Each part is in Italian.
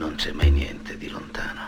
Non c'è mai niente di lontano.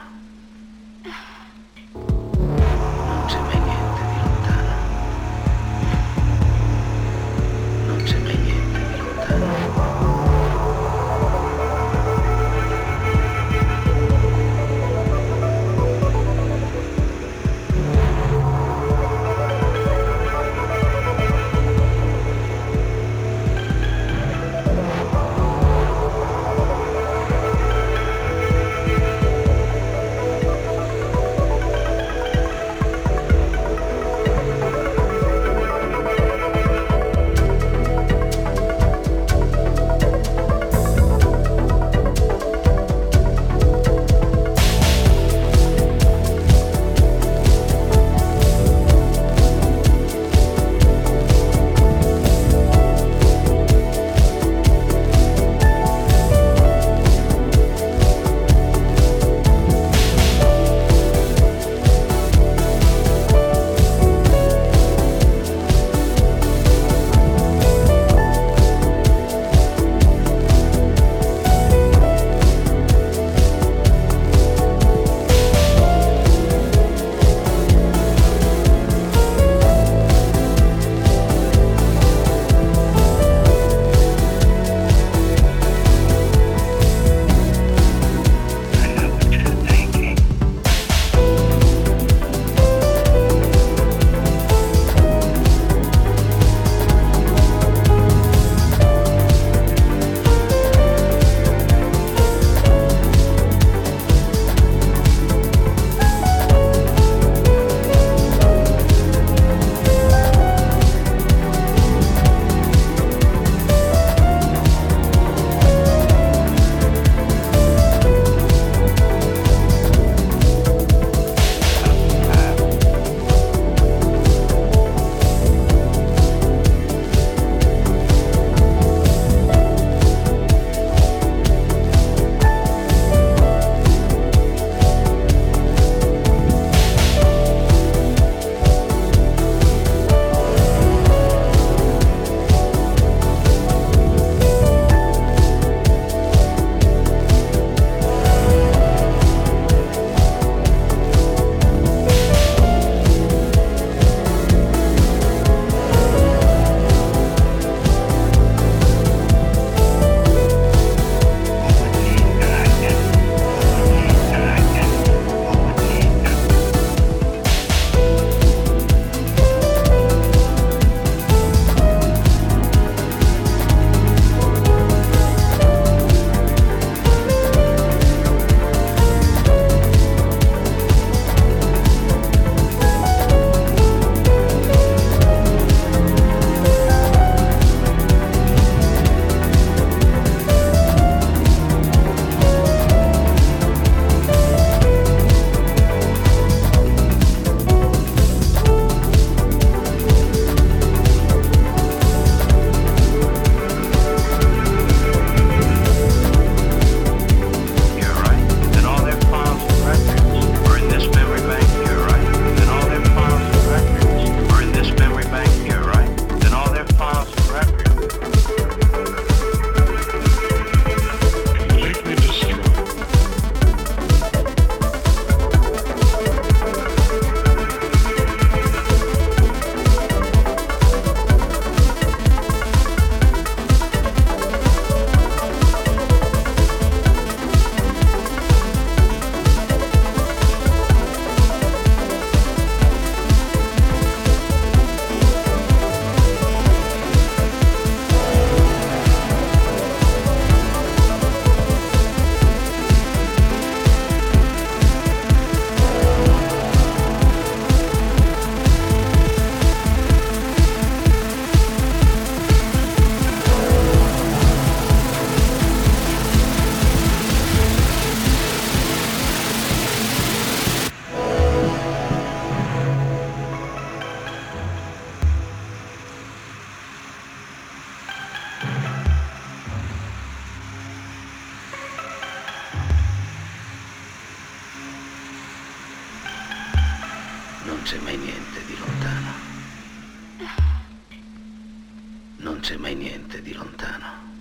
non c'è mai niente di lontano. Non c'è mai niente di lontano.